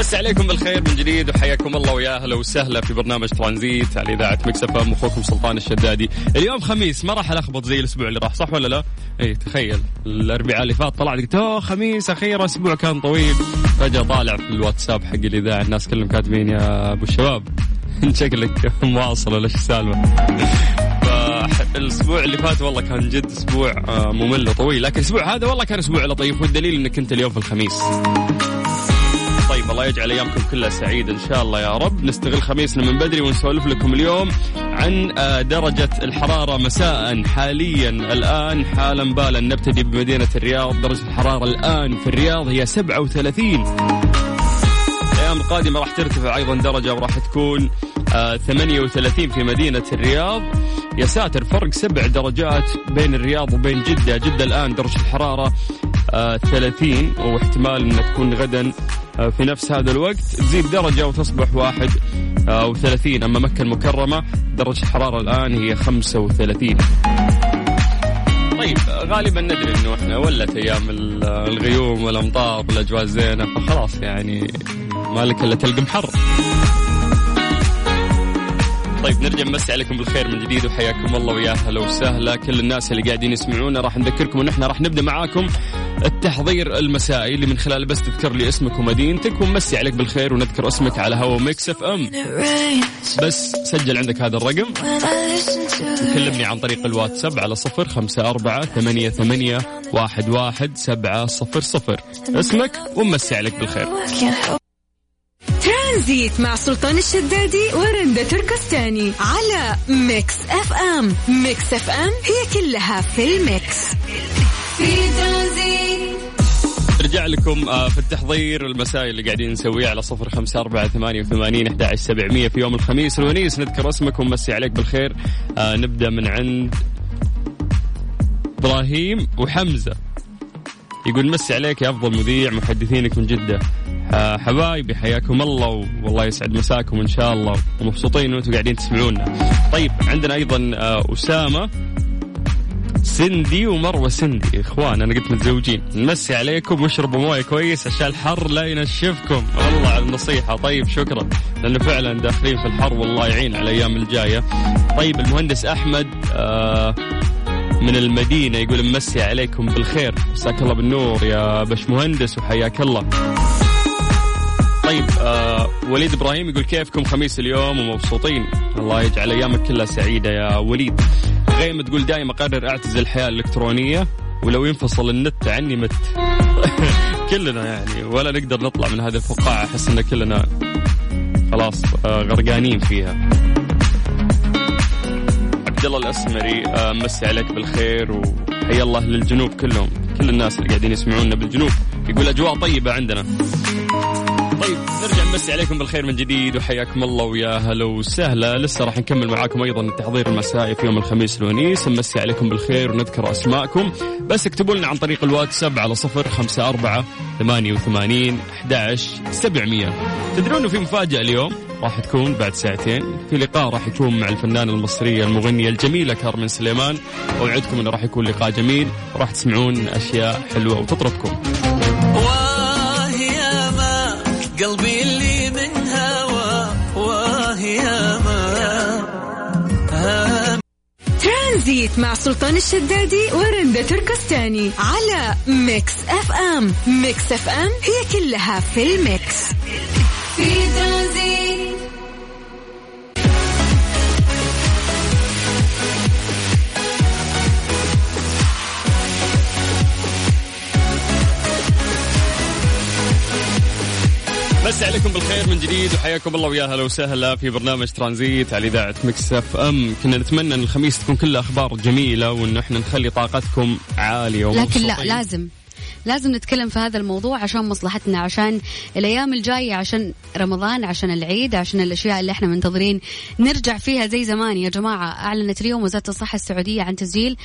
نمسي عليكم بالخير من جديد وحياكم الله ويا أهلا وسهلا في برنامج ترانزيت على إذاعة Mix FM أخوكم سلطان الشدادي، اليوم خميس ما راح ألخبط زي الأسبوع اللي راح صح ولا لا؟ اي تخيل الأربعاء اللي فات طلعت قلت اوه خميس أخيرا أسبوع كان طويل، فجأة طالع في الواتساب حق الإذاعة الناس كلهم كاتبين يا أبو الشباب شكلك مواصل ولا السالفة؟ فالأسبوع اللي فات والله كان جد أسبوع آه، ممل وطويل لكن الأسبوع هذا والله كان أسبوع لطيف والدليل إنك انت اليوم في الخميس الله يجعل أيامكم كلها سعيدة إن شاء الله يا رب. نستغل خميسنا من بدري ونسولف لكم اليوم عن آه، درجة الحرارة مساء. حاليا الآن حالا بالا نبتدي بمدينة الرياض. درجة الحرارة الآن في الرياض هي 37 الأيام القادمه راح ترتفع أيضا درجة وراح تكون آه 38 في مدينة الرياض. يا ساتر فرق سبع درجات بين الرياض وبين جدة. جدة الآن درجة الحرارة آه 30 واحتمال إنها تكون غدا آه في نفس هذا الوقت تزيد درجة وتصبح واحد آه وثلاثين. أما مكة المكرمة درجة الحراره الآن هي 35 طيب غالبا ندري إنه إحنا ولت أيام ال- الغيوم والأمطار والأجواء الزينة فخلاص يعني مالك إلا تلقم حر طيب نرجع نمسي عليكم بالخير من جديد وحياكم الله ويا أهلا وسهلا. كل الناس اللي قاعدين يسمعونا راح نذكركم إن إحنا راح نبدأ معاكم التحضير المسائي اللي من خلاله بس تذكر لي اسمك ومدينتك ونمسي عليك بالخير ونذكر اسمك على هوا Mix FM. بس سجل عندك هذا الرقم. كلمني عن طريق الواتساب على صفر خمسة أربعة ثمانية ثمانية واحد واحد سبعة صفر صفر. اسمك ومسي عليك بالخير. ترانزيت مع سلطان الشدادي ورندا تركستاني على Mix FM. Mix FM هي كلها في ال mix. في ترانزيت. رجع لكم آه، في التحضير المسائي اللي قاعدين نسويه على صفر خمسة أربعة ثمانية وثمانين أحد سبعمية في يوم الخميس. الونيس نذكر اسمك ونمسي عليك بالخير. آه نبدأ من عند إبراهيم وحمزة. يقول مسي عليك يا أفضل مذيع محدثينك من جدة. آه، حبايبي حياكم الله والله يسعد مساكم إن شاء الله ومبسوطين وأنتم قاعدين تسمعونا. طيب عندنا أيضا آه، أسامة. سندي ومروة سندي إخوان أنا قلت متزوجين. نمسي عليكم واشربوا موية كويس عشان الحر لا ينشفكم. والله على النصيحة طيب شكرا. لأنه فعلا داخلين في الحر والله يعين على الأيام الجاية. طيب المهندس أحمد آه من المدينة يقول ممسي عليكم بالخير. مساك الله بالنور يا بش مهندس وحياك الله. طيب آه وليد إبراهيم يقول كيفكم خميس اليوم ومبسوطين. الله يجعل أيامك كلها سعيدة يا وليد. غيمة تقول دائما أقرر أعتزل الحياة الإلكترونية ولو ينفصل النت عني مت. كلنا يعني ولا نقدر نطلع من هذه الفقاعة. أحس إن كلنا خلاص آه غرقانين فيها. عبد الله الأسمري آه مسي عليك بالخير وحيا الله للجنوب كلهم. كل الناس اللي قاعدين يسمعونا بالجنوب. يقول أجواء طيبة عندنا. طيب نرجع نمسي عليكم بالخير من جديد وحياكم الله ويا هلا وسهلا. لسه راح نكمل معاكم أيضا التحضير المسائي في يوم الخميس الونيس. نمسي عليكم بالخير ونذكر أسماءكم. بس اكتبوا لنا عن طريق الواتساب على صفر خمسة أربعة ثمانية وثمانين أحد سبعمية. تدرون في مفاجأة اليوم؟ راح تكون بعد ساعتين. في لقاء راح يكون مع الفنانة المصرية المغنية الجميلة كارمن سليمان. اوعدكم انه راح يكون لقاء جميل وراح تسمعون أشياء حلوة وتطربكم. ترانزيت مع سلطان الشدادي ورندا تركستاني على Mix FM. Mix FM هي كلها في ال mix. مسي عليكم بالخير من جديد وحياكم الله ويا هلا وسهلا في برنامج ترانزيت على إذاعة Mix FM كنا نتمنى إن الخميس تكون كلها أخبار جميلة وإن إحنا نخلي طاقتكم عالية لكن لا ومبسوطين. لازم لازم نتكلم في هذا الموضوع عشان مصلحتنا عشان الأيام الجاية عشان رمضان عشان العيد عشان الأشياء اللي إحنا منتظرين نرجع فيها زي زمان يا جماعة أعلنت اليوم وزارة الصحة السعودية عن تسجيل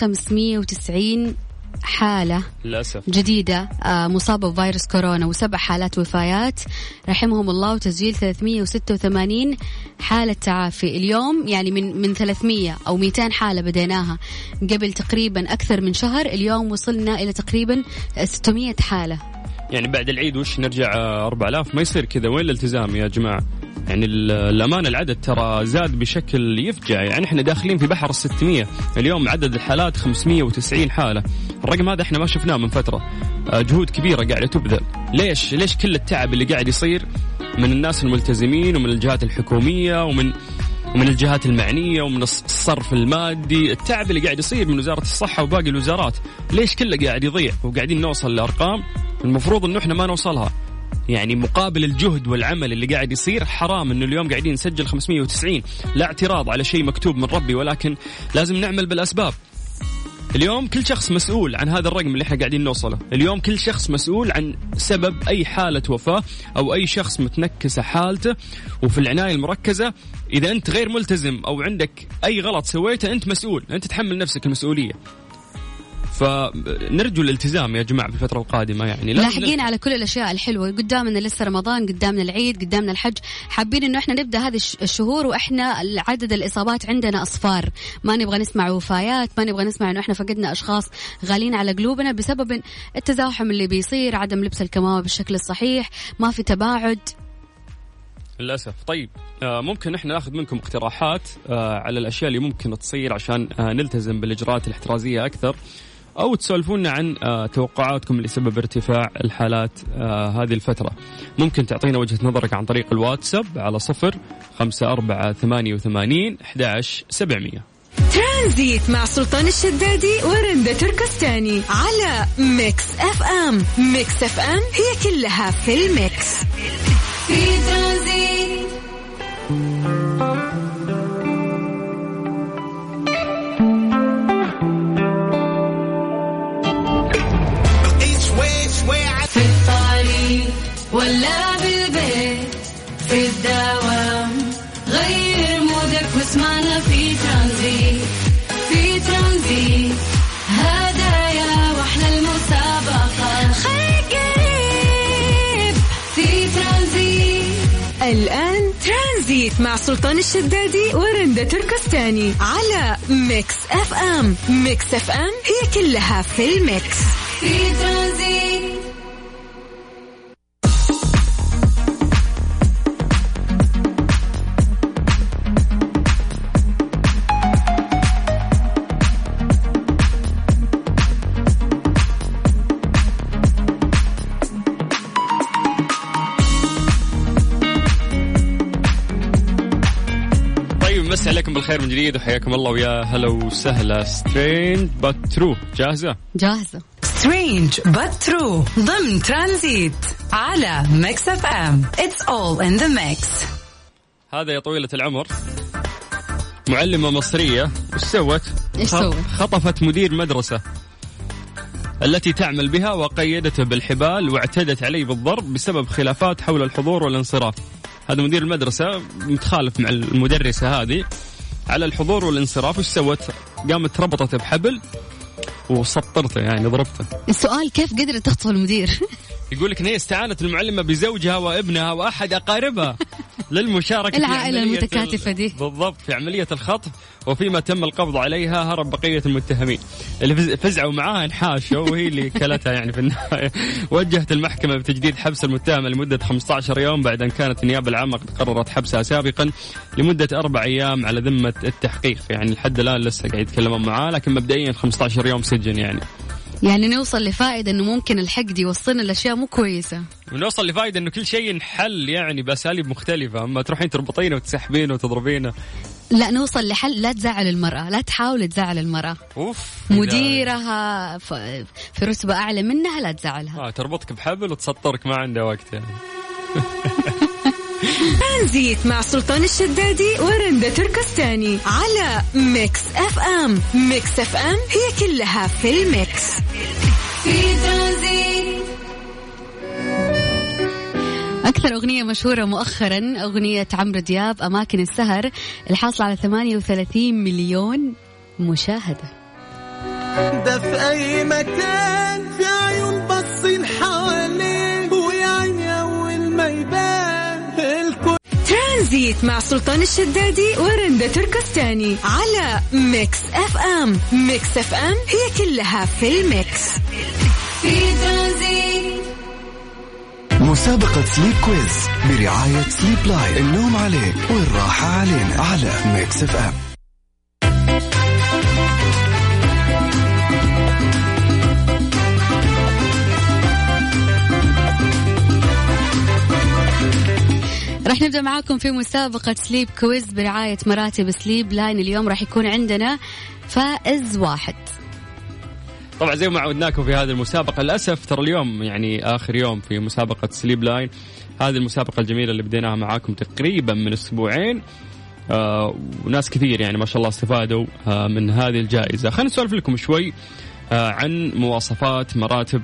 590 حالة للأسف. جديدة آه، مصابة بفيروس كورونا وسبع حالات وفايات رحمهم الله وتسجيل 386 حالة تعافي. اليوم يعني من من 300 أو 200 حالة بديناها قبل تقريبا أكثر من شهر. اليوم وصلنا إلى تقريبا 600 حالة. يعني بعد العيد وش نرجع آه، 4000 ما يصير كذا. وين الالتزام يا جماعة؟ يعني ال- الأمانة العدد ترى زاد بشكل يفجع. يعني إحنا داخلين في بحر ال 600 اليوم عدد الحالات 590 حالة. الرقم هذا إحنا ما شفناه من فترة. آه، جهود كبيرة قاعدة تبذل. ليش؟ ليش كل التعب اللي قاعد يصير من الناس الملتزمين ومن الجهات الحكومية ومن ومن الجهات المعنية ومن الص- الصرف المادي؟ التعب اللي قاعد يصير من وزارة الصحة وباقي الوزارات. ليش كله قاعد يضيع وقاعدين نوصل لأرقام المفروض إنه إحنا ما نوصلها. يعني مقابل الجهد والعمل اللي قاعد يصير حرام إنه اليوم قاعدين نسجل 590 لا اعتراض على شيء مكتوب من ربي ولكن لازم نعمل بالأسباب. اليوم كل شخص مسؤول عن هذا الرقم اللي إحنا قاعدين نوصله. اليوم كل شخص مسؤول عن سبب أي حالة وفاة أو أي شخص متنكسة حالته. وفي العناية المركزة إذا أنت غير ملتزم أو عندك أي غلط سويته أنت مسؤول. أنت تحمل نفسك المسؤولية. فنرجو الالتزام يا جماعة في الفترة القادمة يعني. لاحقين على كل الأشياء الحلوة. قدامنا لسه رمضان قدامنا العيد قدامنا الحج. حابين إنه إحنا نبدأ هذه الش- الشهور وإحنا عدد الإصابات عندنا أصفار. ما نبغى نسمع وفايات ما نبغى نسمع إنه إحنا فقدنا أشخاص غاليين على قلوبنا بسبب التزاحم اللي بيصير عدم لبس الكمامة بالشكل الصحيح ما في تباعد. للأسف. طيب آه ممكن إحنا ناخذ منكم اقتراحات آه على الأشياء اللي ممكن تصير عشان آه نلتزم بالإجراءات الاحترازية أكثر. أو تسولفونا عن آه توقعاتكم لسبب ارتفاع الحالات آه هذه الفترة. ممكن تعطينا وجهة نظرك عن طريق الواتساب على صفر خمسة أربعة ثمانية وثمانين أحد سبعمية. ترانزيت مع سلطان الشدادي ورندا تركستاني على Mix FM. Mix FM هي كلها في ال mix. في مع سلطان الشدادي ورندا تركستاني على Mix FM. Mix FM هي كلها في ال mix. في ترانزيت. بالخير من جديد وحياكم الله ويا هلا وسهلا. strange but true جاهزة؟ جاهزة. strange but true ضمن ترانزيت على Mix FM it's all in the mix هذا يا طويلة العمر. معلمة مصرية. وش سوت؟ خط- سوت؟ خطفت مدير مدرسة. التي تعمل بها وقيدته بالحبال واعتدت عليه بالضرب بسبب خلافات حول الحضور والانصراف. هذا مدير المدرسة متخالف مع المدرسة هذه. على الحضور والانصراف وش سوت؟ قامت ربطته بحبل وسطرته يعني ضربته السؤال كيف قدرت تخطف المدير يقول لك ان هي استعانت المعلمة بزوجها وابنها وأحد أقاربها للمشاركة في العائلة عملية المتكاتفة ال- دي. بالضبط في عملية الخطف وفيما تم القبض عليها هرب بقية المتهمين. اللي فز- فزعوا معاها انحاشوا وهي اللي كلتها يعني في النهاية. وجهت المحكمة بتجديد حبس المتهمه لمدة 15 يوم بعد أن كانت النيابة العامة قد قررت حبسها سابقا لمدة أربع أيام على ذمة التحقيق. يعني لحد الآن لسه قاعد يتكلمون معاه لكن مبدئيا 15 يوم سجن يعني. يعني نوصل لفائدة إنه ممكن الحقد يوصلنا لأشياء مو كويسة. ونوصل لفائدة إنه كل شيء ينحل يعني بأساليب مختلفة. أما تروحين تربطينه وتسحبينه وتضربينه لا نوصل لحل. لا تزعل المرأة. لا تحاول تزعل المرأة. أوف مديرها في رتبة أعلى منها لا تزعلها. آه تربطك بحبل وتسطرك ما عنده وقت يعني. ترانزيت مع سلطان الشدادي ورندا تركستاني على Mix FM. Mix F M هي كلها في ال mix. في ترانزيت. أكثر أغنية مشهورة مؤخرا أغنية عمرو دياب أماكن السهر الحاصلة على 38 مليون مشاهدة. ده في أي مكان في عيون باصين حواليه ويا عيني اول ما يبان الكل ترانزيت مع سلطان الشدادي ورندا تركستاني على Mix FM. Mix FM هي كلها في ال mix. في ترانزيت. مسابقة Sleep Quiz برعاية Sleep Line. النوم عليك والراحة علينا على Mix FM. راح نبدأ معاكم في مسابقة Sleep Quiz برعاية مراتب Sleep Line. اليوم راح يكون عندنا فائز واحد. طبعا زي ما عودناكم في هذه المسابقة للأسف ترى اليوم يعني آخر يوم في مسابقة Sleep Line. هذه المسابقة الجميلة اللي بديناها معاكم تقريبا من أسبوعين. آه وناس كثير يعني ما شاء الله استفادوا آه من هذه الجائزة. خلينا نسولف لكم شوي آه عن مواصفات مراتب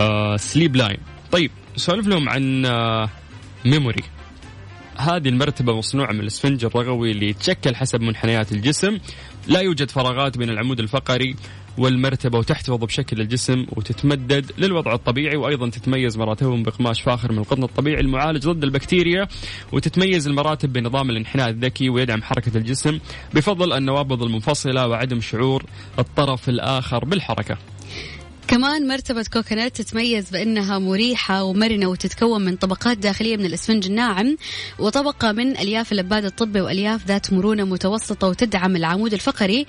آه Sleep Line. طيب نسولف لهم عن آه memory هذه المرتبة مصنوعة من الاسفنج الرغوي اللي يتشكل حسب منحنيات الجسم. لا يوجد فراغات بين العمود الفقري والمرتبة وتحتفظ بشكل الجسم وتتمدد للوضع الطبيعي وأيضا تتميز مراتبهم بقماش فاخر من القطن الطبيعي المعالج ضد البكتيريا وتتميز المراتب بنظام الانحناء الذكي ويدعم حركة الجسم بفضل النوابض المنفصلة وعدم شعور الطرف الآخر بالحركة. كمان مرتبة كوكونات تتميز بأنها مريحة ومرنة وتتكون من طبقات داخلية من الإسفنج الناعم وطبقة من ألياف اللباد الطبي وألياف ذات مرونة متوسطة وتدعم العمود الفقري.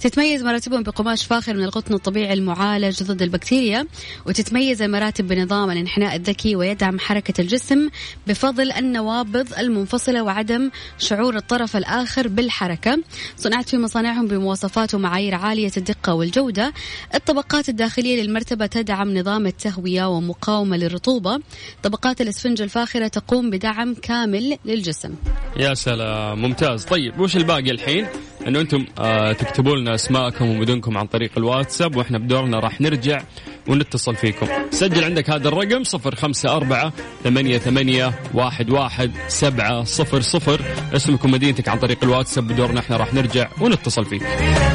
تتميز مراتبهم بقماش فاخر من القطن الطبيعي المعالج ضد البكتيريا وتتميز المراتب بنظام الانحناء الذكي ويدعم حركة الجسم بفضل النوابض المنفصلة وعدم شعور الطرف الآخر بالحركة. صنعت في مصانعهم بمواصفات ومعايير عالية الدقة والجودة. الطبقات الداخلية للمرتبة تدعم نظام التهوية ومقاومة للرطوبة. طبقات الأسفنج الفاخرة تقوم بدعم كامل للجسم. يا سلام ممتاز. طيب وش الباقي الحين؟ إنه أنتم آه تكتبوا لنا أسماءكم ومدنكم عن طريق الواتساب وإحنا بدورنا راح نرجع ونتصل فيكم. سجل عندك هذا الرقم صفر خمسة أربعة ثمانية ثمانية واحد واحد سبعة صفر صفر. اسمك ومدينتك عن طريق الواتساب بدورنا إحنا راح نرجع ونتصل فيك.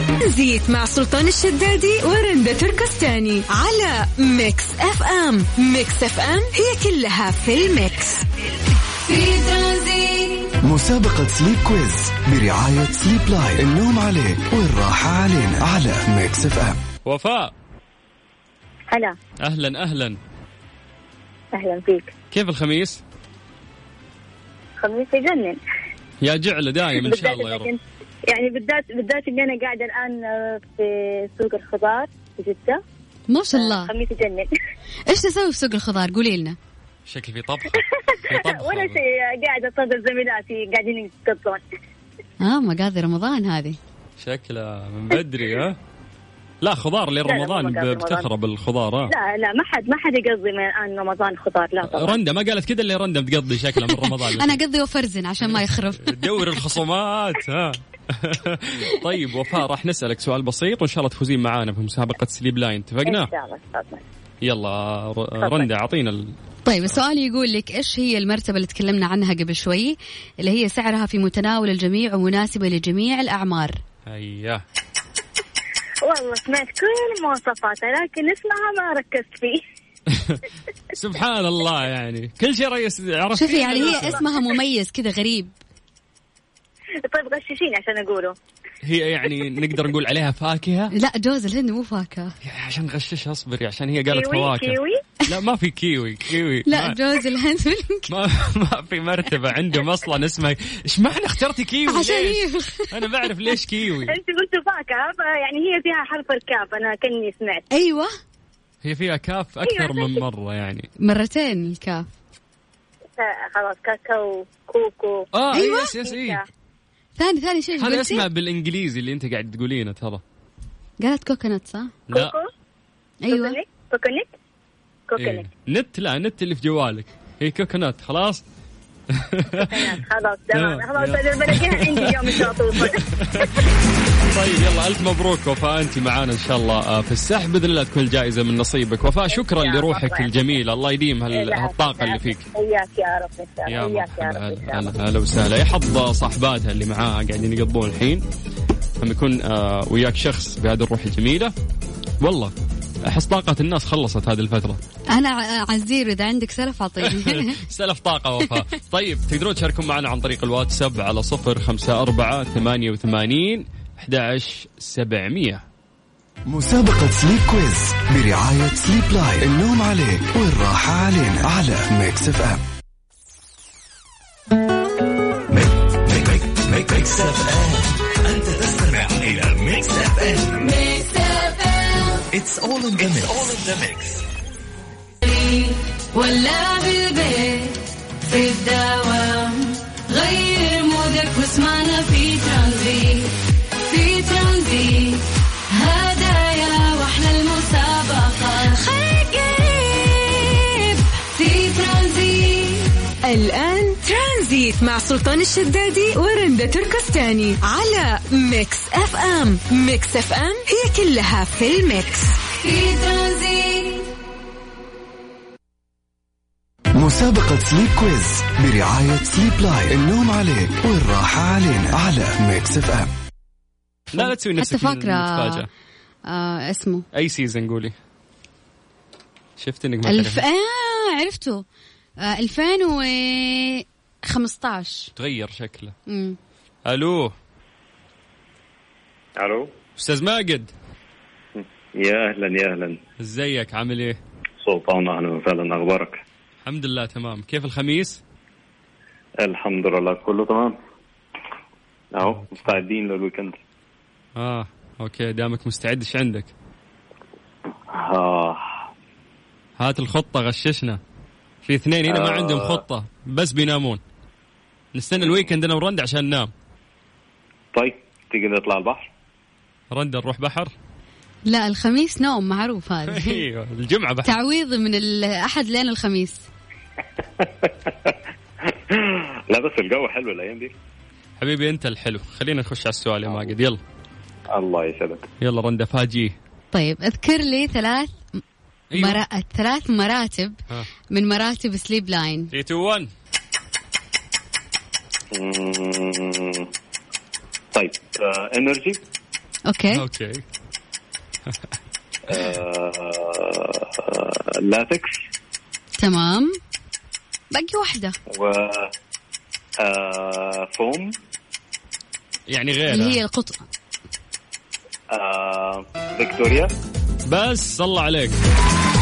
ترانزيت مع سلطان الشدادي ورندا تركستاني على Mix FM. Mix FM هي كلها في ال mix. في ترانزيت مسابقة Sleep Quiz برعاية Sleep Line. النوم عليك والراحة علينا على Mix FM. وفاء. هلا أهلا أهلا. أهلا فيك. كيف الخميس؟ خميس يجنن. يا جعلة دايم إن شاء الله يا رب. يعني بالذات بالذات إني أنا قاعدة الآن آه، في سوق الخضار في جدة. ما شاء الله. خميس يجنن. إيش تسوي في سوق الخضار؟ قولي لنا. شكل في طبخة ولا شيء قاعدة انتظر زميلاتي قاعدين يقطون. آه مقاضي رمضان هذه. شكله من بدري ها؟ لا خضار لا، لرمضان. بتخرب الخضار ها؟ لا لا ما حد ما حد يقضي من الان رمضان خضار لا طبعا. رندا ما قالت كذا اللي رندا بتقضي شكلها من رمضان. أنا قضي وفرزن عشان ما يخرب. تدور الخصومات ها؟ طيب وفاء راح نسألك سؤال بسيط وإن شاء الله تفوزين معانا في مسابقة سليب لاين. اتفقنا؟ إن شاء الله يلا رندا أعطينا ال... طيب السؤال يقول لك إيش هي المرتبة اللي تكلمنا عنها قبل شوي؟ اللي هي سعرها في متناول الجميع ومناسبة لجميع الأعمار. هيا. والله سمعت كل مواصفاتها لكن اسمها ما ركزت فيه. سبحان الله يعني. كل شيء ريس عرفت شوفي يعني هي اسمها مميز كذا غريب. طيب غششيني عشان أقوله. هي يعني نقدر نقول عليها فاكهة؟ لا جوز الهند مو فاكهة. يا عشان غشش اصبري عشان هي قالت كيوي فواكه. كيوي؟ لا ما في كيوي كيوي. لا ما, جوز الهند. ما, ما في مرتبة عندهم أصلا اسمها إيش معنى اخترتي كيوي؟ عشان ليش؟ أنا بعرف ليش كيوي. أنت قلتوا فاكهه يعني هي فيها حرف الكاف أنا كأني سمعت. أيوه. هي فيها كاف أكثر أيوة. من مرة يعني. مرتين الكاف. خلاص كاكاو كوكو. آه أيوة. yes yes إيه. ثاني ثاني شيء هذا؟ اسمها بالإنجليزي اللي أنت قاعد تقولينه ترى. قالت coconut صح؟ لا. كوكو؟ أيوه. كوكونيك كوكونيك إيه. نت لا نت اللي في جوالك. هي coconut خلاص؟ خلاص تمام. خلاص. بلاقيها عندي اليوم إن شاء الله. طيب يلا ألف مبروك وفاء أنت معانا إن شاء الله آه، في السحب. بإذن الله تكون الجائزه من نصيبك. وفاء شكرا لروحك. الجميله الله يديم هالطاقة اللي فيك. وياك يا رب. شاء يا رب. هلا هلا وسهلا. يا حظ صاحباتها اللي معاها قاعدين يقضون الحين. لما يكون آه، وياك شخص بهذه الروح الجميلة. والله. أحس طاقة الناس خلصت هذه الفترة. أنا عزير إذا عندك سلف أعطيني. سلف طاقة وفاء. طيب تقدرون تشاركون معنا عن طريق الواتساب على صفر خمسة أربعة ثمانية وثمانين أحد سبعمية. مسابقة Sleep Quiz برعاية Sleep Line النوم عليك والراحة علينا على Mix FM Mix FM It's all in the mix. ولا بالبيت في الدوام غير مودك واسمعنا في ترانزيت في ترانزيت. هدايا وأحلى المسابقة خليك قريب في ترانزيت. الآن ترانزيت مع سلطان الشدادي ورندا تركستاني على Mix FM Mix FM هي كلها في ال mix. في ترانزيت مسابقة Sleep Quiz برعاية Sleep Line النوم عليك والراحة علينا على Mix FM لا لا تسوي نفسك حتى فاكرة آه اسمه. أي season قولي. شفت إنك ما الف... آه عرفته. آه 2015 تغير شكله. مم. ألو. ألو. أستاذ ماجد. يا أهلا يا أهلا. إزيك؟ عامل إيه؟ سلطان أهلا وسهلا. أخبارك؟ الحمد لله تمام. كيف الخميس؟ الحمد لله كله تمام. أهو مستعدين لل weekend. آه okay. دامك مستعد إيش عندك؟ آه. هات الخطة غششنا. في اثنين هنا ما آه. عندهم خطة بس بينامون. نستنى ال weekend أنا ورند عشان ننام. طيب تيجي نطلع البحر؟ رند نروح بحر؟ لا الخميس نوم معروف هذا. أيوه الجمعة بحر. تعويض من الأحد لين الخميس. لا بس الجو حلو الأيام دي. حبيبي أنت الحلو. خلينا نخش على السؤال يا ماجد. يلا. الله يسعدك. يلا رندا فاجيه طيب اذكر لي ثلاث أيوة. مرا... ثلاث مراتب ها. من مراتب Sleep Line 3 2 1 مم. طيب آه energy okay. Okay. آه لاتكس تمام. باقي واحدة. و آه فوم يعني اللي هي غيرها القطن آه فيكتوريا بس الله عليك. آه،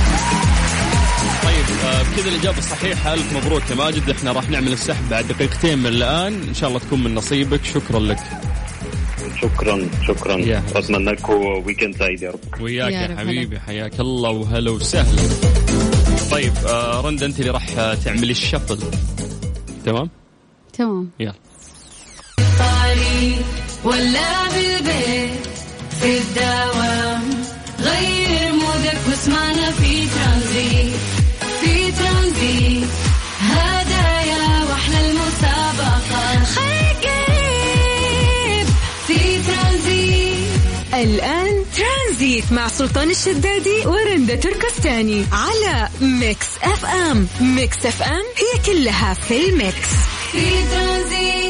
بكذا الإجابة الصحيحة ألف مبروك يا ماجد. إحنا راح نعمل السحب بعد دقيقتين من الآن. إن شاء الله تكون من نصيبك. شكرا لك. شكرا شكرا. أتمنى لكم ويكند سعيد يا رب. وياك يا يا, حبيبي. حياك الله وهلا وسهلا. طيب آه رندا أنت اللي راح آه، تعملي الشفل. تمام؟ تمام. يلا. طاري ولا مع سلطان الشدادي ورندا تركستاني على Mix FM. Mix FM هي كلها في ال mix. في ترانزيت.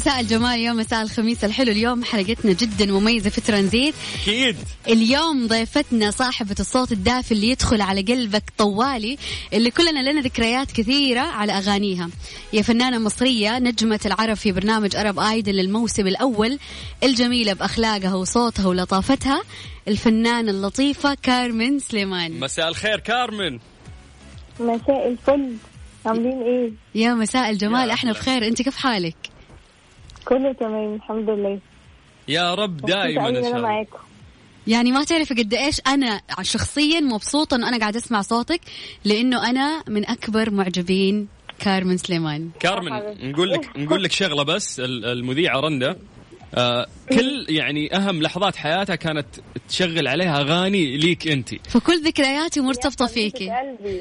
مساء الجمال يا مساء الخميس الحلو. اليوم حلقتنا جدا مميزة في ترانزيت. أكيد. اليوم ضيفتنا صاحبة الصوت الدافي اللي يدخل على قلبك طوالي اللي كلنا لنا ذكريات كثيرة على أغانيها. هي فنانة مصرية نجمة العرب في برنامج أرب آيدل للموسم الأول الجميلة بأخلاقها وصوتها ولطافتها الفنانة اللطيفة كارمن سليمان. مساء الخير كارمن. مساء الفل. عاملين إيه؟ يا مساء الجمال يا أحنا. بخير. أنت كيف حالك؟ كله تمام الحمد لله. يا رب دائما إن شاء الله. يعني ما تعرفي قد إيش أنا شخصيا مبسوطة انه أنا قاعدة أسمع صوتك لأنه أنا من أكبر معجبين كارمن سليمان. كارمن نقول لك نقول لك شغلة بس ال- المذيعة رندا. آه كل يعني أهم لحظات حياتها كانت تشغل عليها أغاني ليك أنت. فكل ذكرياتي مرتبطة فيكي.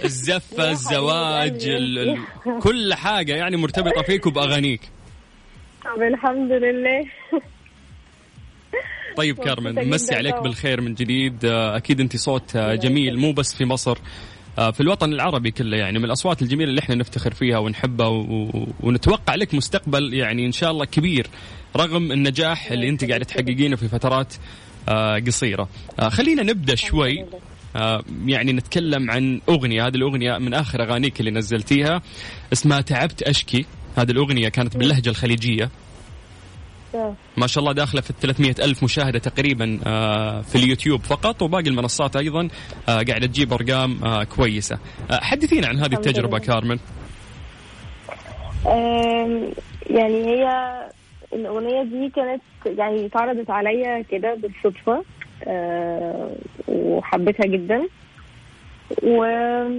الزفة الزواج ال ال كل حاجة يعني مرتبطة فيك وبأغانيك. طب الحمد لله. طيب كارمن مسي عليك. بالخير من جديد. آه، أكيد أنت صوت آه، جميل مو بس في مصر آه، في الوطن العربي كله. يعني من الأصوات الجميلة اللي إحنا نفتخر فيها ونحبها ونتوقع لك مستقبل يعني إن شاء الله كبير رغم النجاح اللي أنت قاعدة تحققينه في فترات قصيرة. خلينا نبدأ شوي يعني نتكلم عن أغنية. هذه الأغنية من آخر أغانيك اللي نزلتيها اسمها تعبت أشكي. هذه الأغنية كانت باللهجة الخليجية آه. ما شاء الله داخلة في 300 ألف مشاهدة تقريبا آه، في اليوتيوب فقط وباقي المنصات أيضا آه، قاعدة تجيب أرقام كويسة حدثينا عن هذه التجربة. كارمن يعني هي الأغنية دي كانت يعني اتعرضت عليا كده بالصدفة وحبيتها جدا و-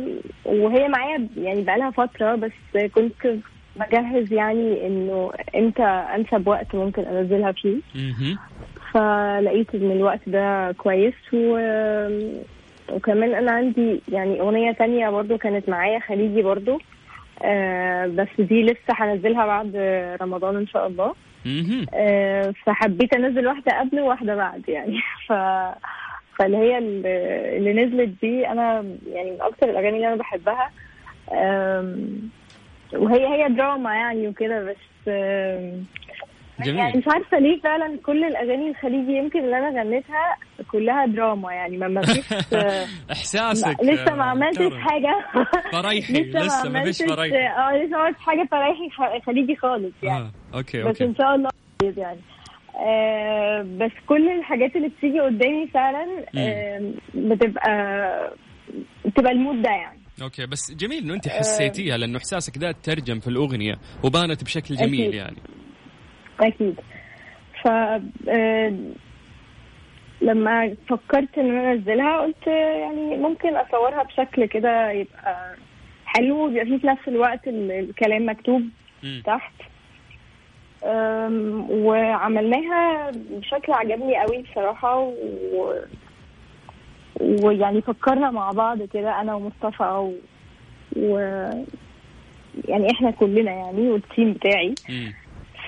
وهي معايا يعني بقالها فترة بس كنت بجهز يعني إنه إمتى أنسب وقت ممكن أنزلها فيه. فلقيت إن الوقت ده كويس و... وكمان أنا عندي يعني أغنية تانية برضو كانت معايا خليجي برضو. آه بس دي لسه هنزلها بعد رمضان إن شاء الله. آه فحبيت أنزل واحدة قبل وواحدة بعد يعني. ف فاللي هي اللي نزلت دي أنا يعني من أكتر الأغاني اللي أنا بحبها. آم، وهي هي دراما يعني وكده بس آم، يعني جميل مش عارفة ليه فعلا كل الأغاني الخليجي يمكن اللي أنا غنيتها كلها دراما يعني. ما فيش إحساسك لسه ما عملتش. حاجة. فريحي لسه ما فيش فريحي. آه لسه ما عملتش حاجة فريحي خليجي خالص يعني. آه. okay بس okay. إن شاء الله يعني. آه بس كل الحاجات اللي بتيجي قدامي فعلا آه بتبقى بتبقى ال mood ده يعني. okay بس جميل إنه أنت حسيتيها لأنه إحساسك ده ترجم في الأغنية وبانت بشكل جميل أكيد. يعني أكيد ف لما فكرت ان أنا أنزلها قلت يعني ممكن أصورها بشكل كده يبقى حلو ويبقى فيه في نفس الوقت ال- الكلام مكتوب مم. تحت وعملناها بشكل عجبني قوي بصراحة و... ويعني فكرنا مع بعض كده أنا ومصطفى و... و... يعني إحنا كلنا يعني والتيم بتاعي. مم.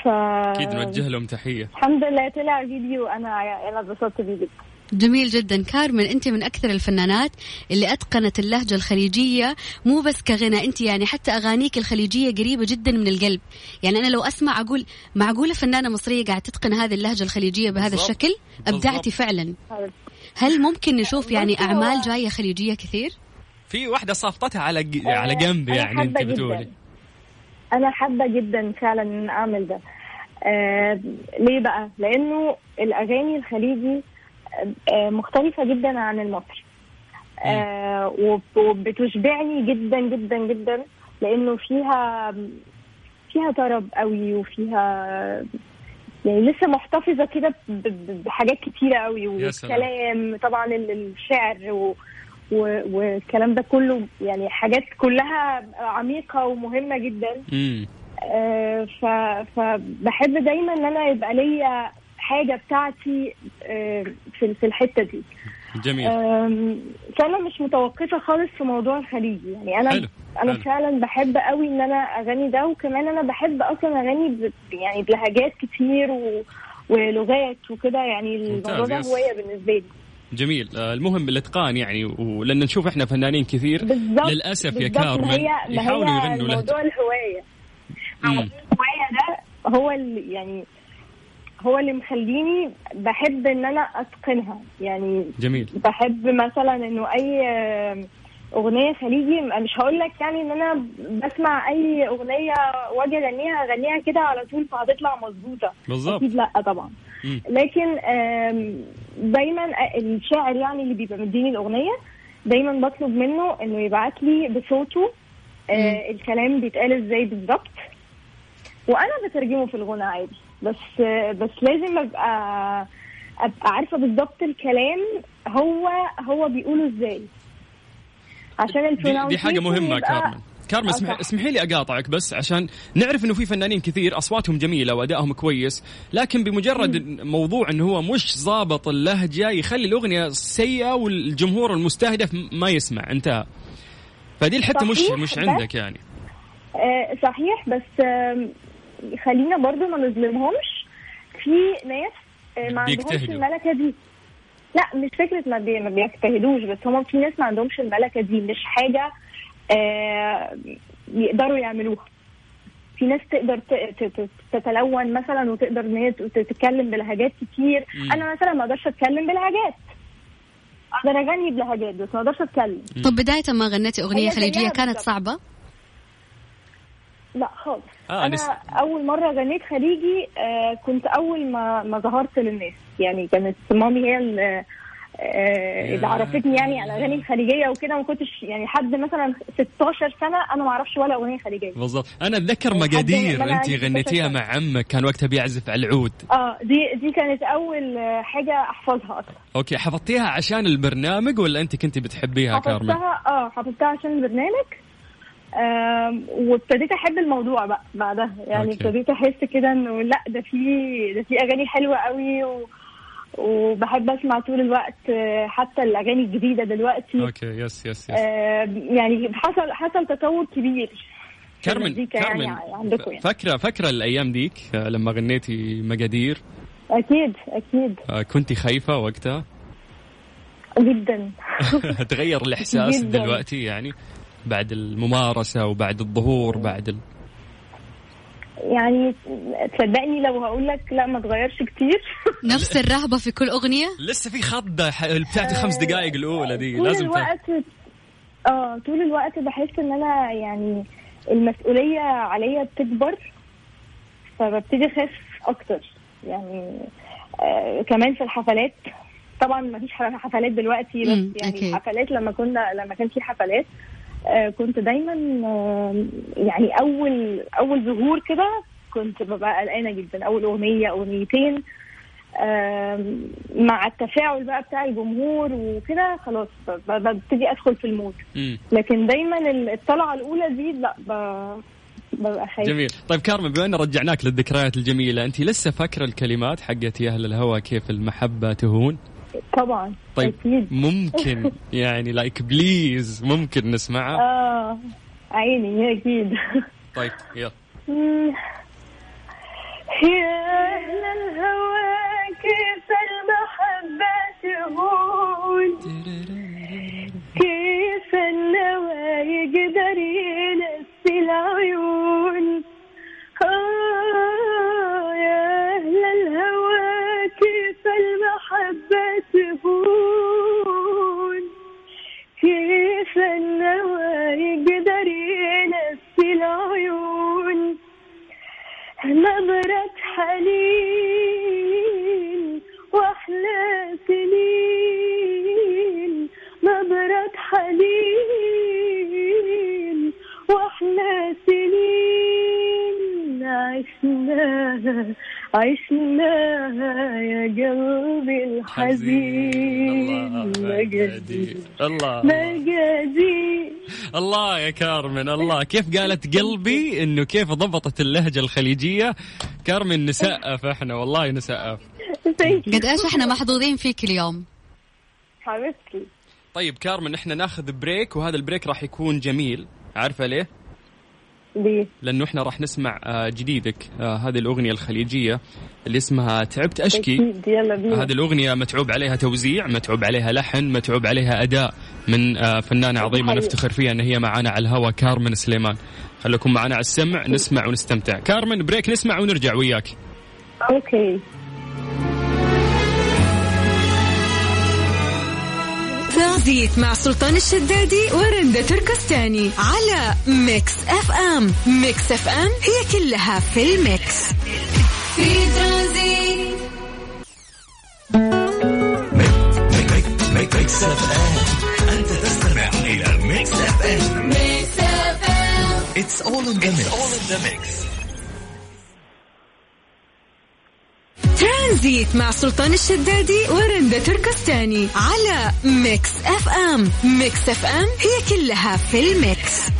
ف أكيد نوجه لهم تحية. الحمد لله طلع فيديو أنا أنا اتبسطت بيه جدا. جميل جدا. كارمن أنت من أكثر الفنانات اللي أتقنت اللهجة الخليجية مو بس كغنى أنت يعني حتى أغانيك الخليجية قريبة جدا من القلب. يعني أنا لو أسمع أقول معقولة فنانة مصرية قاعدة تتقن هذه اللهجة الخليجية بهذا بالضبط. الشكل؟ أبدعتي بالضبط. فعلا. هل ممكن نشوف يعني أعمال جاية خليجية كثير؟ في واحدة صافطتها على ج... آه، على جنب أنا يعني أنت حابة جداً. بتقولي. أنا حابة جدا فعلا إن أعمل ده. آه ليه بقى؟ لأنه الأغاني الخليجي آه مختلفة جدا عن المصري. آه وب- وبتشبعني جدا جدا جدا لأنه فيها فيها طرب قوي وفيها يعني لسه محتفظة كده بحاجات كتيرة قوي. والكلام طبعا ال- الشعر و و- والكلام ده كله يعني حاجات كلها عميقة ومهمة جدا مم. آه، ف- فبحب دايما إن أنا يبقى ليا حاجة بتاعتي آه، في في الحتة دي جميل. فأنا مش متوقفة خالص في موضوع الخليجي يعني أنا حلو، أنا حلو. فعلا بحب قوي إن أنا أغني ده وكمان أنا بحب أصلا أغني ب- يعني بلهجات كتير و ولغات وكده. يعني الموضوع ده. هواية بالنسبة لي. جميل. آه، المهم الإتقان يعني ولأن نشوف إحنا فنانين كثير بالظبط للأسف يا كارمن يحاولوا يغنوا لهجه موضوع الهواية. مم. الهواية ده هو اللي يعني هو اللي مخليني بحب إن أنا أتقنها. يعني جميل. بحب مثلا إنه أي أغنية خليجي مش هقول لك يعني إن أنا بسمع أي أغنية وأجي أغنيها أغنيها كده على طول فهتطلع مظبوطة. بالضبط أكيد لأ طبعا. مم. لكن دايما الشاعر يعني اللي بيبقى مديني الأغنية دايما بطلب منه إنه يبعت لي بصوته آه الكلام بيتقال إزاي بالظبط وأنا بترجمه في الغنى عادي. بس آه بس لازم أبقى أبقى عارفة بالظبط الكلام هو هو بيقوله إزاي. عشان دي, دي حاجة مهمة كارمن. كارما آه، اسمح صح. اسمحي لي أقاطعك بس عشان نعرف إنه في فنانين كثير أصواتهم جميلة وأدائهم كويس لكن بمجرد موضوع إنه هو مش ضابط اللهجة يخلي الأغنية سيئة والجمهور المستهدف ما يسمع انتهى. فدي الحتة مش مش عندك يعني. آه صحيح بس خلينا برضو ما نظلمهمش. في ناس آه، ما عندهمش. الملكة دي. لا مش فكرة ما, بي... ما بيجتهدوش بس هم في ناس ما عندهمش الملكة دي مش حاجة آه يقدروا يعملوها. في ناس تقدر ت- ت- ت- تتلون مثلا وتقدر إن هي تتكلم بلهجات كتير. مم. أنا مثلا ما أقدرش أتكلم بلهجات. أقدر أغني بلهجات بس ما أقدرش أتكلم. طب بداية ما غنيتي خليجية زيها كانت بالظبط. لا خالص. آه، أنا أول مرة غنيت خليجي آه كنت أول ما ما ظهرت للناس. يعني كانت مامي هي اللي آه اللي عرفتني يعني على الاغاني الخليجية وكده ما كنتش يعني حد مثلا 16 سنة أنا ما أعرفش ولا أغنية خليجية. بالضبط. أنا أتذكر مقادير انت غنيتيها 16 مع عمك كان وقتها بيعزف على العود. آه دي دي كانت أول آه، حاجة أحفظها أصلا. okay حفظتيها عشان البرنامج ولا أنت كنت بتحبيها كارمن حفظتها آه حفظتها عشان البرنامج. وابتديت أحب الموضوع بقى بعدها. يعني. ابتديت أحس كده إنه لأ ده في ده في أغاني حلوة قوي و وبحب أسمع طول الوقت حتى الأغاني الجديدة دلوقتي. okay. Yes yes yes آه، يعني حصل حصل تطور كبير كارمن يعني كارمن عندكم يعني. فاكرة فاكرة الأيام ديك آه، لما غنيتي مقادير؟ أكيد أكيد. آه، كنتي خايفة وقتها؟ جدا. تغير الإحساس جداً. دلوقتي يعني؟ بعد الممارسة وبعد الظهور بعد ال... يعني تصدقني لو هقول لك لا ما اتغيرش كتير. نفس الرهبة في كل أغنية؟ لسه في خضة بتاعت الخمس دقائق الأولى دي طول لازم ت- الوقت آه طول الوقت بحس إن أنا يعني المسؤولية عليا بتكبر فببتدي أخاف أكتر. يعني آه كمان في الحفلات طبعا ما فيش حفلات دلوقتي بس يعني أكيد. الحفلات لما كنا لما كان في حفلات آه كنت دايما آه يعني أول أول ظهور كده كنت ببقى قلقانة جدا. أول أغنية أغنيتين آم، مع التفاعل بقى بتاع الجمهور وكده خلاص ببتدي أدخل في ال mood. لكن دايما ال- الطلعة الأولى دي لا ببقى خايفة. جميل. طيب كارمن بما ان رجعناك للذكريات الجميلة انت لسه فاكرة الكلمات حقت يا أهل الهوى كيف المحبة تهون؟ طبعا طيب أكيد. ممكن يعني like please ممكن نسمعها؟ آه عيني أكيد. طيب يلا. يا أهل الهوى كيف المحبة تهون؟ كيف النوى يقدر ينسي العيون؟ آه تهون كيف النوى يقدر ينسي العيون نظرة حنين وأحلى سنين. نظرة حنين وأحلى سنين. عشناها عشناها قلبي الحزين مجدي. الله. مجدي. الله يا كارمن الله. كيف قالت قلبي إنه كيف ضبطت اللهجة الخليجية؟ كارمن نسقف إحنا والله نسقف. قد إيش إحنا محظوظين فيك اليوم؟ حبيبتي. طيب كارمن إحنا ناخذ بريك وهذا البريك راح يكون جميل. عارفة ليه؟ ليه؟ لأنه إحنا راح نسمع آه، جديدك آه، هذه الأغنية الخليجية اللي اسمها تعبت أشكي. يلا بينا. هذه الأغنية متعوب عليها توزيع متعوب عليها لحن متعوب عليها أداء من آه، فنانة عظيمة حقيقي. نفتخر فيها أن هي معانا على الهوا كارمن سليمان. خليكم معنا على السمع نسمع ونستمتع. كارمن break نسمع ونرجع وياك. okay. ترانزيت مع سلطان الشدادي ورندا تركستاني على ميكس اف ام ميكس اف ام هي كلها في ال mix. في ترانزيت ميكس اف ام انت تستمع إلى ميكس اف ام ميكس اف ام it's all in the mix ترانزيت مع سلطان الشدادي ورندا تركستاني على ميكس اف ام. ميكس اف ام هي كلها في ال mix.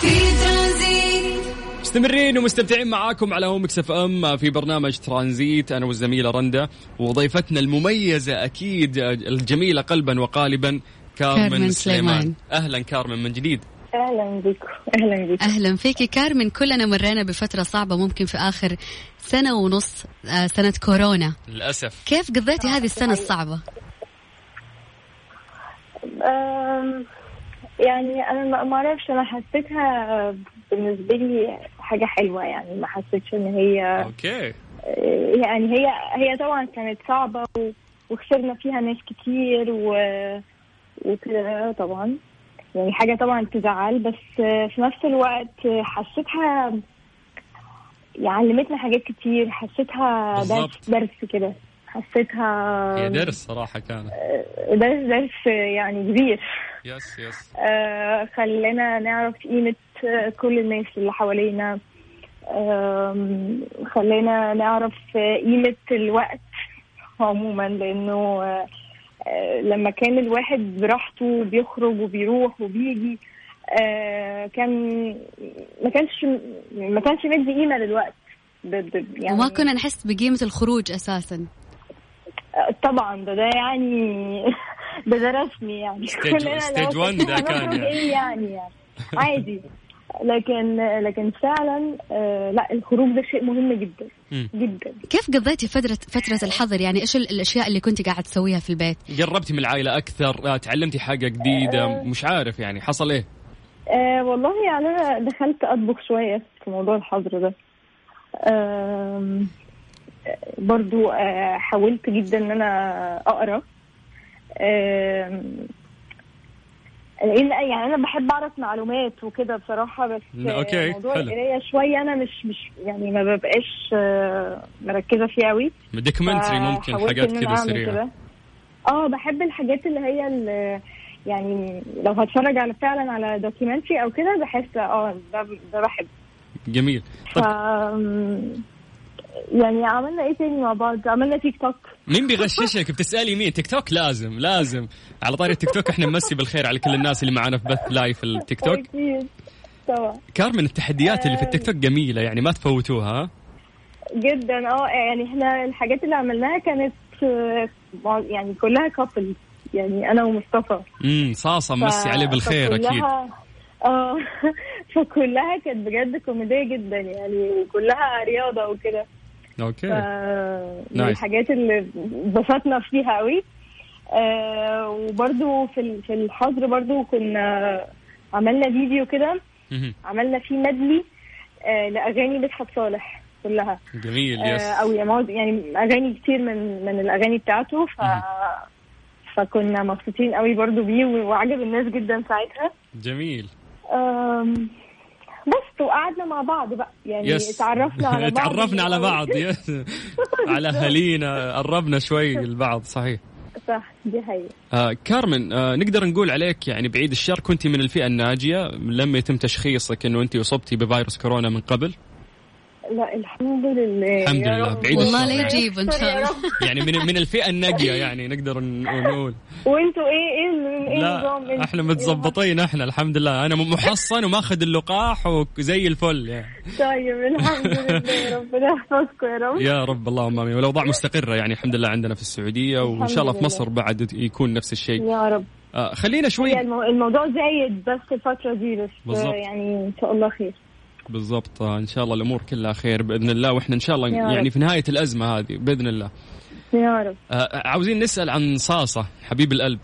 في ترانزيت. مستمرين ومستمتعين معاكم على ميكس اف ام في برنامج ترانزيت. أنا والزميلة رندا وضيفتنا المميزة أكيد الجميلة قلبا وقالبا كارمن, كارمن سليمان. سليمان. أهلا كارمن من جديد. أهلا بكم أهلا بكم أهلا فيكي. كارمن كلنا مرينا بفترة صعبة ممكن في آخر سنة ونص آه، سنة كورونا. للأسف. كيف قضيتي هذه السنة الصعبة؟ يعني أنا ما- أعرفش أنا حسيتها بالنسبة لي حاجة حلوة. يعني ما حسيتش إن هي okay. يعني هي هي طبعا كانت صعبة وخسرنا فيها ناس كتير و وكده طبعا. يعني حاجة طبعا تزعل بس في نفس الوقت حسيتها يعني علمتنا حاجات كتير حسيتها. درس درس كده. حسيتها هي درس صراحة كانت. درس درس يعني كبير. يس يس آه، خلانا نعرف قيمة آه، كل الناس اللي حوالينا. آم، خلانا نعرف آه، قيمة الوقت عموما لأنه آه، آه، لما كان الواحد براحته بيخرج وبيروح وبيجي آه، كان ما كانش ما كانش مدي قيمة للوقت. يعني وما كنا نحس بقيمة الخروج أساسا. طبعا ده ده يعني ده ده رسمي يعني لو one ده كنا كان يعني. إيه يعني يعني. عادي. لكن لكن فعلا آه لا الخروج ده شيء مهم جدا. جدا. كيف قضيتي فترة فترة الحظر؟ يعني إيش ال- الأشياء اللي كنت قاعد تسويها في البيت؟ قربتي من العائلة أكثر؟ آه، تعلمتي حاجة جديدة؟ مش عارف يعني حصل إيه؟ آه والله يعني أنا دخلت أطبخ شوية في موضوع الحظر ده. برضو آه حاولت جدا إن أنا أقرأ. يعني أنا بحب أعرف معلومات وكده بصراحة بس okay، موضوع. القراية شوية أنا مش مش يعني ما ببقاش آه، مركزة فيه قوي documentary ممكن حاجات أعمل سريعة كده. آه بحب الحاجات اللي هي اللي يعني لو هتفرج على فعلا على documentary أو كده بحس آه ده ده بحب جميل ف طيب يعني عملنا إيه تاني مع بعض؟ عملنا تيك توك. مين بيغششك؟ بتسألي مين؟ تيك توك؟ لازم لازم. على طاري التيك توك إحنا نمسي بالخير على كل الناس اللي معانا في بث live التيك توك. أكيد. طبعا. كارمن التحديات اللي في التيك توك جميلة يعني ما تفوتوها ها؟ جدا. آه يعني إحنا الحاجات اللي عملناها كانت آه، يعني كلها couple يعني أنا ومصطفى. امم صاصة مسي عليه بالخير أكيد. آه فكلها كانت بجد كوميدية جدا يعني وكلها رياضة وكده. okay. من. الحاجات اللي اتبسطنا فيها قوي. آه وبرده في في الحظر برده كنا عملنا فيديو كده. عملنا فيه مدلي آه لأغاني مدحت صالح كلها. جميل آه يس أو يعني يعني أغاني كتير من من الأغاني بتاعته. ف فكنا مبسوطين قوي برضو بيه وعجب الناس جدا ساعتها. جميل. بس وقعدنا مع بعض بقى. يعني يس. تعرفنا على بعض. تعرفنا على بعض. على اهالينا قربنا شوي البعض صحيح. صح دي حقيقة. آه كارمن آه نقدر نقول عليك يعني بعيد الشر كنت من الفئة الناجية لما يتم تشخيصك إنه انت أصبتي بفيروس كورونا من قبل؟ لا الحمد لله. الحمد لله،. بعيد والله لا. يجيب إن شاء الله. يعني من من الفئة الناجية يعني نقدر نقول. وانتوا إيه إيه ال- إيه النظام لا أنتوا؟ إحنا متظبطين إحنا الحمد لله. أنا محصن وماخذ اللقاح وزي الفل يعني. طيب الحمد لله ربنا يحفظكم يا رب. يا رب اللهم آمين. والأوضاع مستقرة يعني الحمد لله عندنا في السعودية وإن شاء الله في. مصر بعد يكون نفس الشيء. يا رب. آه خلينا شوي. الموضوع زايد بس الفترة دي بس. يعني إن شاء الله خير. بالضبط. آه إن شاء الله الأمور كلها خير بإذن الله وإحنا إن شاء الله يعني. في نهاية الأزمة هذه بإذن الله. يا رب. آه عاوزين نسأل عن صاصة حبيب القلب.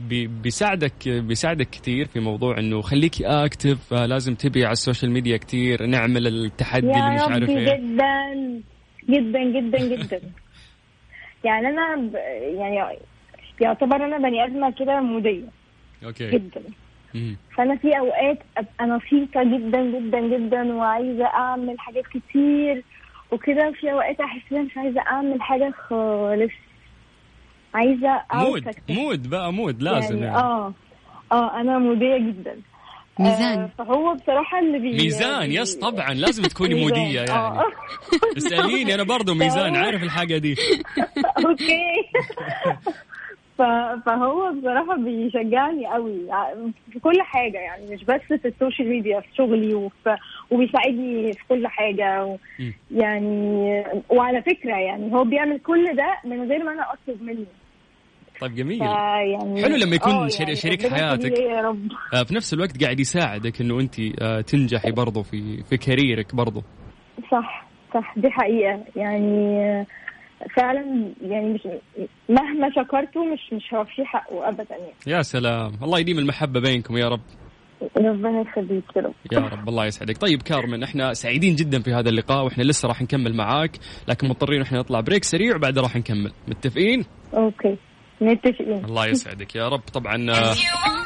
بي- بيساعدك بيساعدك كثير في موضوع إنه خليكي active آه لازم تبي على ال social media كثير نعمل التحدي اللي مش عارف إيه. جدا جدا جدا جدا. يعني أنا ب... يعني يعتبر أنا بني آدمة كده مودية. okay. جدا. فأنا في أوقات ابقى نشيطه جدا جدا جدا وعايزة أعمل حاجات كتير وكده وفي أوقات احس ان مش عايزة أعمل حاجة خالص. عايزة mood. mood بقى mood لازم يعني, يعني, آه آه أنا مودية جدا. ميزان. آه فهو بصراحة اللي بي ميزان بي- yes طبعا لازم تكوني. مودية يعني. آه. اسأليني أنا برضو ميزان عارف الحاجة دي. okay. فهو بصراحة بيشجعني قوي. ع- في كل حاجة يعني مش بس في ال social media في شغلي وفي وبيساعدني في كل حاجة. و. يعني وعلى فكرة يعني هو بيعمل كل ده من غير ما أنا أطلب منه. طيب جميل. فيعني حلو لما يكون آه شري- شريك حياتك. يا رب. آه، في نفس الوقت قاعد يساعدك إنه أنت آه، تنجحي برضو في في كاريرك برضو صح صح دي حقيقة. يعني فعلا يعني مش مهما شكرته مش مش هوفيه حقه أبدا يعني. يا سلام. الله يديم المحبة بينكم يا رب. ربنا يخليك يا رب. يا رب الله يسعدك. طيب كارمن إحنا سعيدين جدا في هذا اللقاء وإحنا لسه راح نكمل معاك لكن مضطرين إحنا نطلع break سريع وبعدها راح نكمل. متفقين؟ okay. متفقين. الله يسعدك يا رب. طبعا آه،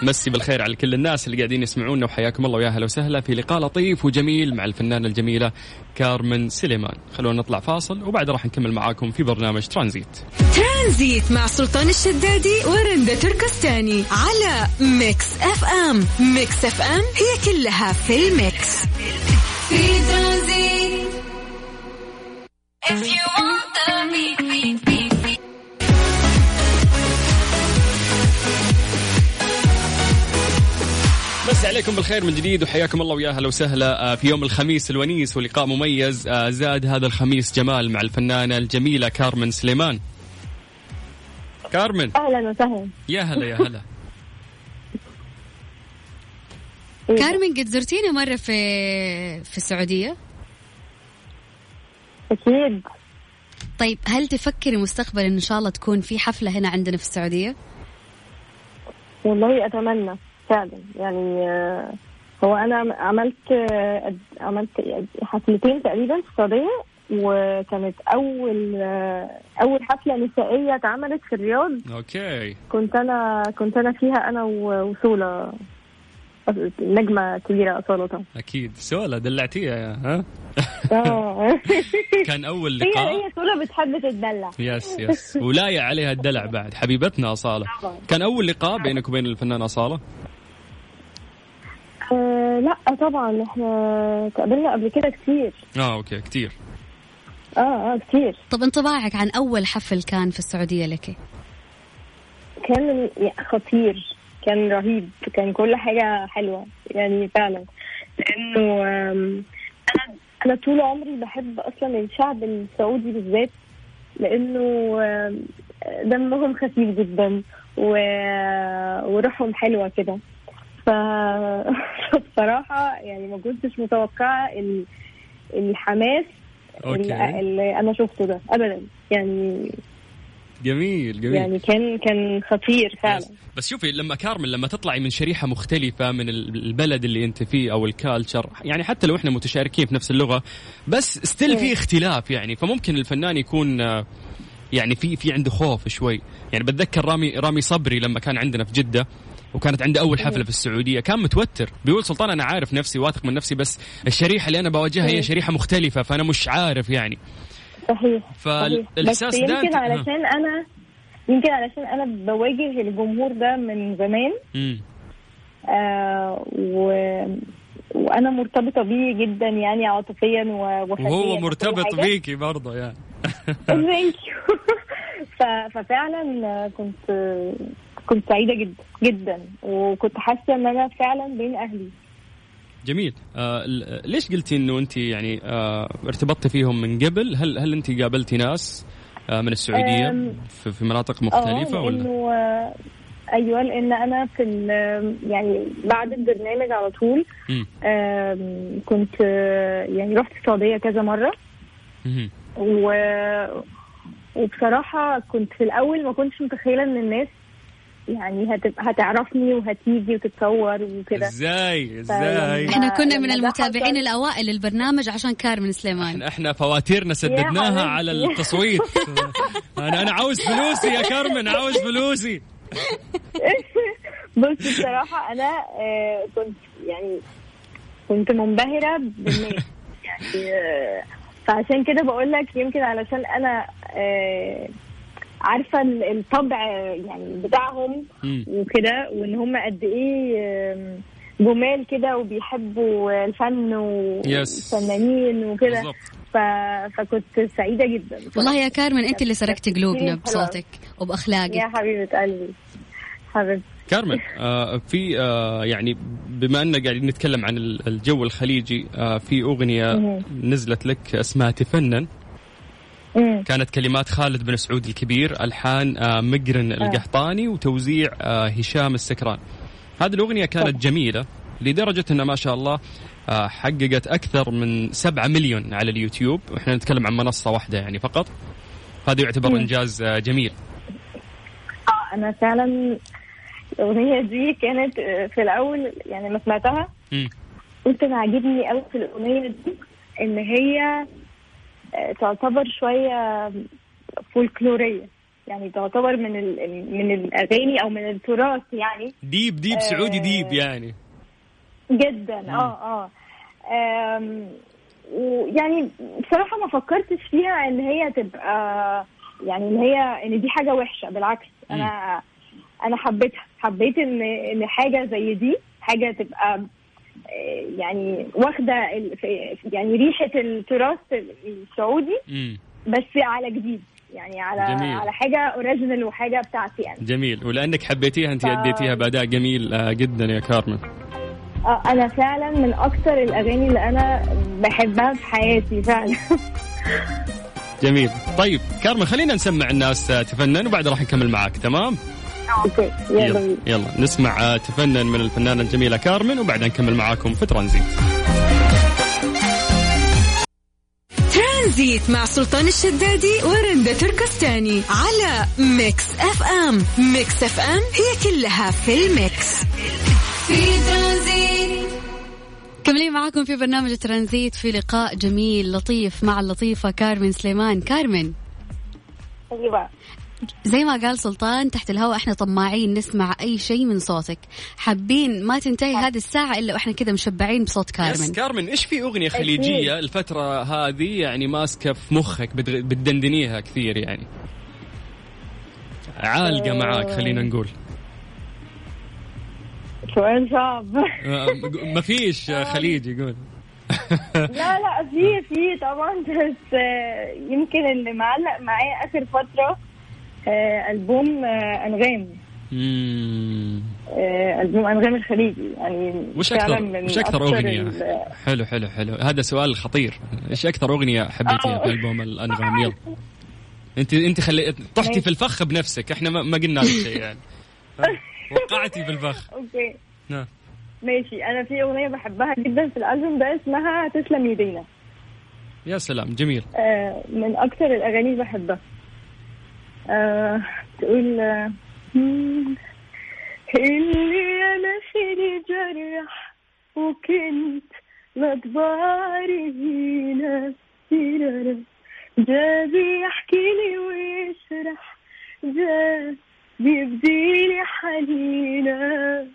مسي بالخير على كل الناس اللي قاعدين يسمعونا وحياكم الله ويا أهلا وسهلا في لقاء لطيف وجميل مع الفنانة الجميلة كارمن سليمان. خلونا نطلع فاصل وبعد راح نكمل معاكم في برنامج ترانزيت. ترانزيت مع سلطان الشدادي ورندا تركستاني على ميكس أف أم. ميكس أف أم هي كلها في ال mix. في ترانزيت. If you want مسي عليكم بالخير من جديد وحياكم الله ويا أهلا وسهلا آه، في يوم الخميس الونيس ولقاء مميز آه، زاد هذا الخميس جمال مع الفنانة الجميلة كارمن سليمان. كارمن. أهلا وسهلا. يا هلا يا هلا. إيه. كارمن قد زرتينا مرة في في السعودية؟ أكيد. طيب هل تفكري مستقبلا إن شاء الله تكون في حفلة هنا عندنا في السعودية؟ والله أتمنى. فعلا. يعني آه، هو أنا عملت آه، عملت حفلتين تقريبا في السعودية وكانت أول آه، أول حفلة نسائية اتعملت في الرياض. okay. كنت أنا كنت أنا فيها أنا و- سولة نجمة كبيرة أصالة طبعا أكيد. سولا دلعتيها ها. كان أول هي لقاء؟ هي سولة بتحب تتدلع yes yes. ولاية عليها الدلع بعد حبيبتنا أصالة. كان أول لقاء بينك وبين الفنانة أصالة؟ آه لا طبعا إحنا تقابلنا قبل كده كتير. آه أوكي كتير. آه آه كتير. طب انطباعك عن أول حفل كان في السعودية لك؟ كان خطير كان رهيب كان كل حاجة حلوة يعني فعلا. لأنه آم، أنا أنا طول عمري بحب أصلا الشعب السعودي بالذات لأنه آم، دمهم خفيف جدا و... وروحهم حلوة كده. فبصراحة يعني ما كنتش متوقعة ال... الحماس okay. اللي أنا شفته ده أبدا. يعني جميل جميل. يعني كان كان خطير فعلا. بس شوفي لما كارمن لما تطلعي من شريحة مختلفة من ال- البلد اللي أنت فيه أو ال culture يعني حتى لو إحنا متشاركين في نفس اللغة بس still في اختلاف يعني. فممكن الفنان يكون يعني في في عنده خوف شوي. يعني بتذكر رامي رامي صبري لما كان عندنا في جدة. وكانت عنده أول حفلة في السعودية. كان متوتر. بيقول سلطان أنا عارف نفسي واثق من نفسي بس الشريحة اللي أنا بواجهها هي شريحة مختلفة فأنا مش عارف يعني. صحيح. بس ده يمكن علشان أنا يمكن علشان أنا بواجه الجمهور ده من زمان. آه و... وأنا مرتبطة بيه جدا يعني عاطفيا و- وفنيا وهو مرتبط. بيكي برضه يعني. ف- ففعلا كنت كنت سعيدة جدا جدا. وكنت حاسة إن أنا فعلا بين أهلي. جميل. آه ليش قلتي إنه انت يعني آه ارتبطتي فيهم من قبل؟ هل هل انت قابلتي ناس آه من السعودية؟ في, في مناطق مختلفة ولا؟ لأنه آه، أيوه لأن أنا في يعني بعد البرنامج على طول كنت آه، يعني رحت السعودية كذا مرة. و وبصراحة كنت في الأول ما كنتش متخيلة إن الناس يعني هتبقى هتعرفني وهتيجي وتتصور وكده. إزاي؟ إزاي؟ إحنا كنا من ده المتابعين الأوائل للبرنامج عشان كارمن سليمان. إحنا إحنا فواتيرنا سددناها. على التصويت. أنا أنا عاوز فلوسي يا كارمن عاوز فلوسي. بص بصراحة أنا آه، كنت يعني كنت منبهرة بالناس. يعني آه، فعشان كده بقول لك يمكن علشان أنا آه، عارفة ال- الطبع يعني بتاعهم. وكده وإن هم قد إيه جمال كده وبيحبوا الفن. والفنانين وكده. ف... فكنت سعيدة جدا. والله يا كارمن انت اللي سرقتي قلوبنا. بصوتك وبأخلاقك. يا حبيبة قلبي. حبيبتي كارمن آه في آه يعني بما أننا قاعدين نتكلم عن ال- الجو الخليجي آه في أغنية نزلت لك اسمها تفنن. مم. كانت كلمات خالد بن سعود الكبير ألحان آه مقرن القحطاني وتوزيع آه هشام السكران. هذه الأغنية كانت جميلة لدرجة أنها ما شاء الله آه حققت أكثر من 7 مليون على اليوتيوب. وإحنا نتكلم عن منصة واحدة يعني فقط. هذا يعتبر إنجاز آه جميل. آه، أنا فعلا الأغنية دي كانت آه، في الأول يعني لما سمعتها مم. قلت أنا عاجبني قوي في الأغنية دي إن هي آه، تعتبر شوية فولكلورية. يعني تعتبر من ال- من الأغاني أو من التراث يعني. deep deep سعودي deep يعني. جدا آه آه. آم، ويعني بصراحة ما فكرتش فيها إن هي تبقى يعني إن هي إن دي حاجة وحشة. بالعكس أنا أنا حبيتها. حبيت إن إن حاجة زي دي حاجة تبقى آه، يعني واخدة يعني ريحة التراث السعودي. بس على جديد يعني على جميل. على حاجة اوريجينال وحاجة بتاعتي أنا جميل. ولأنك حبيتيها أنت ف- أديتيها بأداء جميل آه جدا يا كارمن. آه، أنا فعلا من أكتر الأغاني اللي أنا بحبها في حياتي فعلا. جميل. طيب كارمن خلينا نسمع الناس آه، تفنن وبعد راح نكمل معاك تمام؟ okay يلا يلا, نسمع آه، تفنن من الفنانة الجميلة كارمن وبعدين نكمل معاكم في ترانزيت. ترانزيت مع سلطان الشدادي ورندا تركستاني على ميكس اف ام. ميكس اف ام هي كلها في ال mix. في ترانزيت. كملين معاكم في برنامج ترانزيت. في لقاء جميل لطيف مع اللطيفة كارمن سليمان. كارمن. أيوه. زي ما قال سلطان تحت الهواء إحنا طماعين نسمع أي شيء من صوتك. حابين ما تنتهي هذه الساعة إلا وإحنا كذا مشبعين بصوت yes كارمن كارمن إيش في أغنية خليجية الفترة هذه يعني ماسكة في مخك بتغ- بتدندنيها كثير يعني؟ عالقة معاك خلينا نقول. سؤال صعب. آه، ما فيش آه، خليجي قول. لا لا في في طبعا بس آه، يمكن اللي معلق معايا آخر فترة آه، ألبوم آه، أنغام. مم. آه، ألبوم أنغام الخليجي. يعني وش أكثر من وش أكثر أغنية؟ ال- حلو حلو حلو. هذا سؤال خطير. إيش أكثر أغنية حبيتيها في. ألبوم الأنغام؟ يلا. انت أنت خلي طحتي في الفخ بنفسك. إحنا ما, قلنا لك شيء يعني؟ وقعتي في الفخ. أوكي. نعم. ماشي. أنا في أغنية بحبها جدا في الألبوم ده اسمها تسلم يدينا. يا سلام. جميل. آه، من أكتر الأغاني اللي بحبها. آه، تقول اللي أنا فيني جرح وكنت مطبعري هنا سيرارا جا بيحكي لي ويشرح جا بيبديلي حنينة.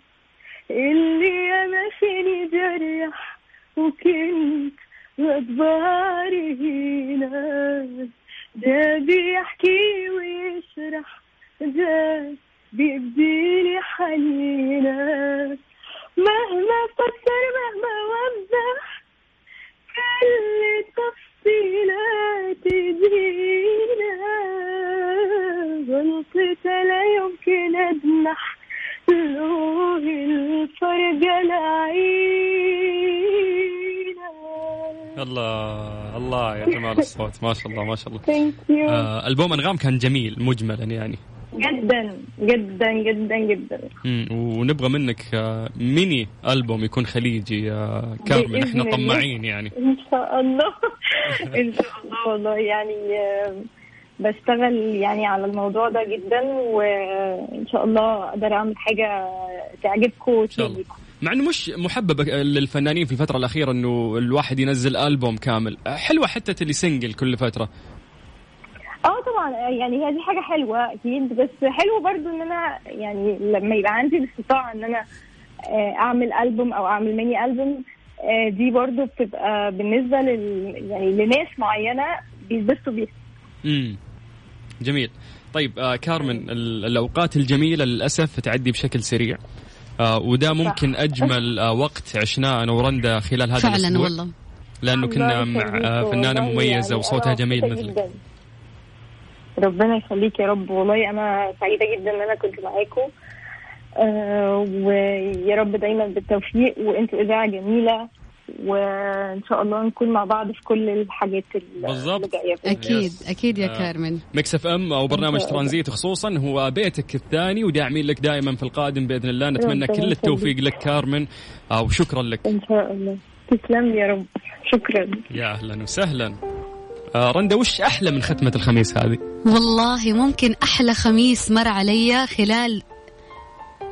اللي أنا فيني جرح وكنت غضباري هنا. ده بيحكي ويشرح ده بيبديلي حنينة. مهما فكر مهما وضح كل تفصيلات دينا غلطة لا يمكن أدمح له الفرقة العينة الله الله يا جمال الصوت. ما شاء الله ما شاء الله. ثانك يو آه ألبوم أنغام كان جميل مجملا يعني. جدا جدا جدا جدا. مم. ونبغى منك آه ميني ألبوم يكون خليجي آه كارمن إحنا. طماعين يعني. إن شاء الله. إن شاء الله والله. يعني آه، بشتغل يعني على الموضوع ده جدا وإن شاء الله أقدر أعمل حاجة تعجبكم الله. مع إنه مش محبب للفنانين في الفترة الأخيرة إنه الواحد ينزل ألبوم كامل. حلوة حتى اللي سنجل كل فترة. آه طبعا يعني هي دي حاجة حلوة أكيد بس حلو برضو إن أنا يعني لما يبقى عندي الاستطاعه إن أنا آه، أعمل ألبوم أو أعمل ميني ألبوم آه، دي برضو بتبقى بالنسبة لل يعني لناس معينة بيتبسطوا بيها. امم جميل. طيب آه كارمن ال- الأوقات الجميلة للأسف تعدي بشكل سريع. آه وده ممكن أجمل آه وقت عشناه أنا ورندا خلال هذا فعلا والله. لأنه كنا مع آه، فنانة مميزة يعني وصوتها جميل مثلك. ربنا يخليك يا رب. والله أنا سعيدة جدا إن أنا كنت معاكم. آه ويا رب دايما بالتوفيق. وأنتوا إذاعة جميلة. وإن شاء الله نكون مع بعض في كل الحاجات اللي جاية أكيد yes. أكيد يا آه. كارمن مكس إف إم أو برنامج. ترانزيت خصوصا هو بيتك الثاني وداعمين لك دائما في القادم بإذن الله نتمنى كل التوفيق. لك كارمن آه، وشكرا لك إن شاء الله تسلم يا رب شكرا يا أهلا وسهلا آه، رندا وش أحلى من ختمة الخميس هذه؟ والله ممكن أحلى خميس مر علي خلال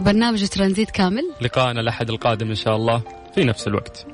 برنامج ترانزيت كامل لقائنا الأحد القادم إن شاء الله في نفس الوقت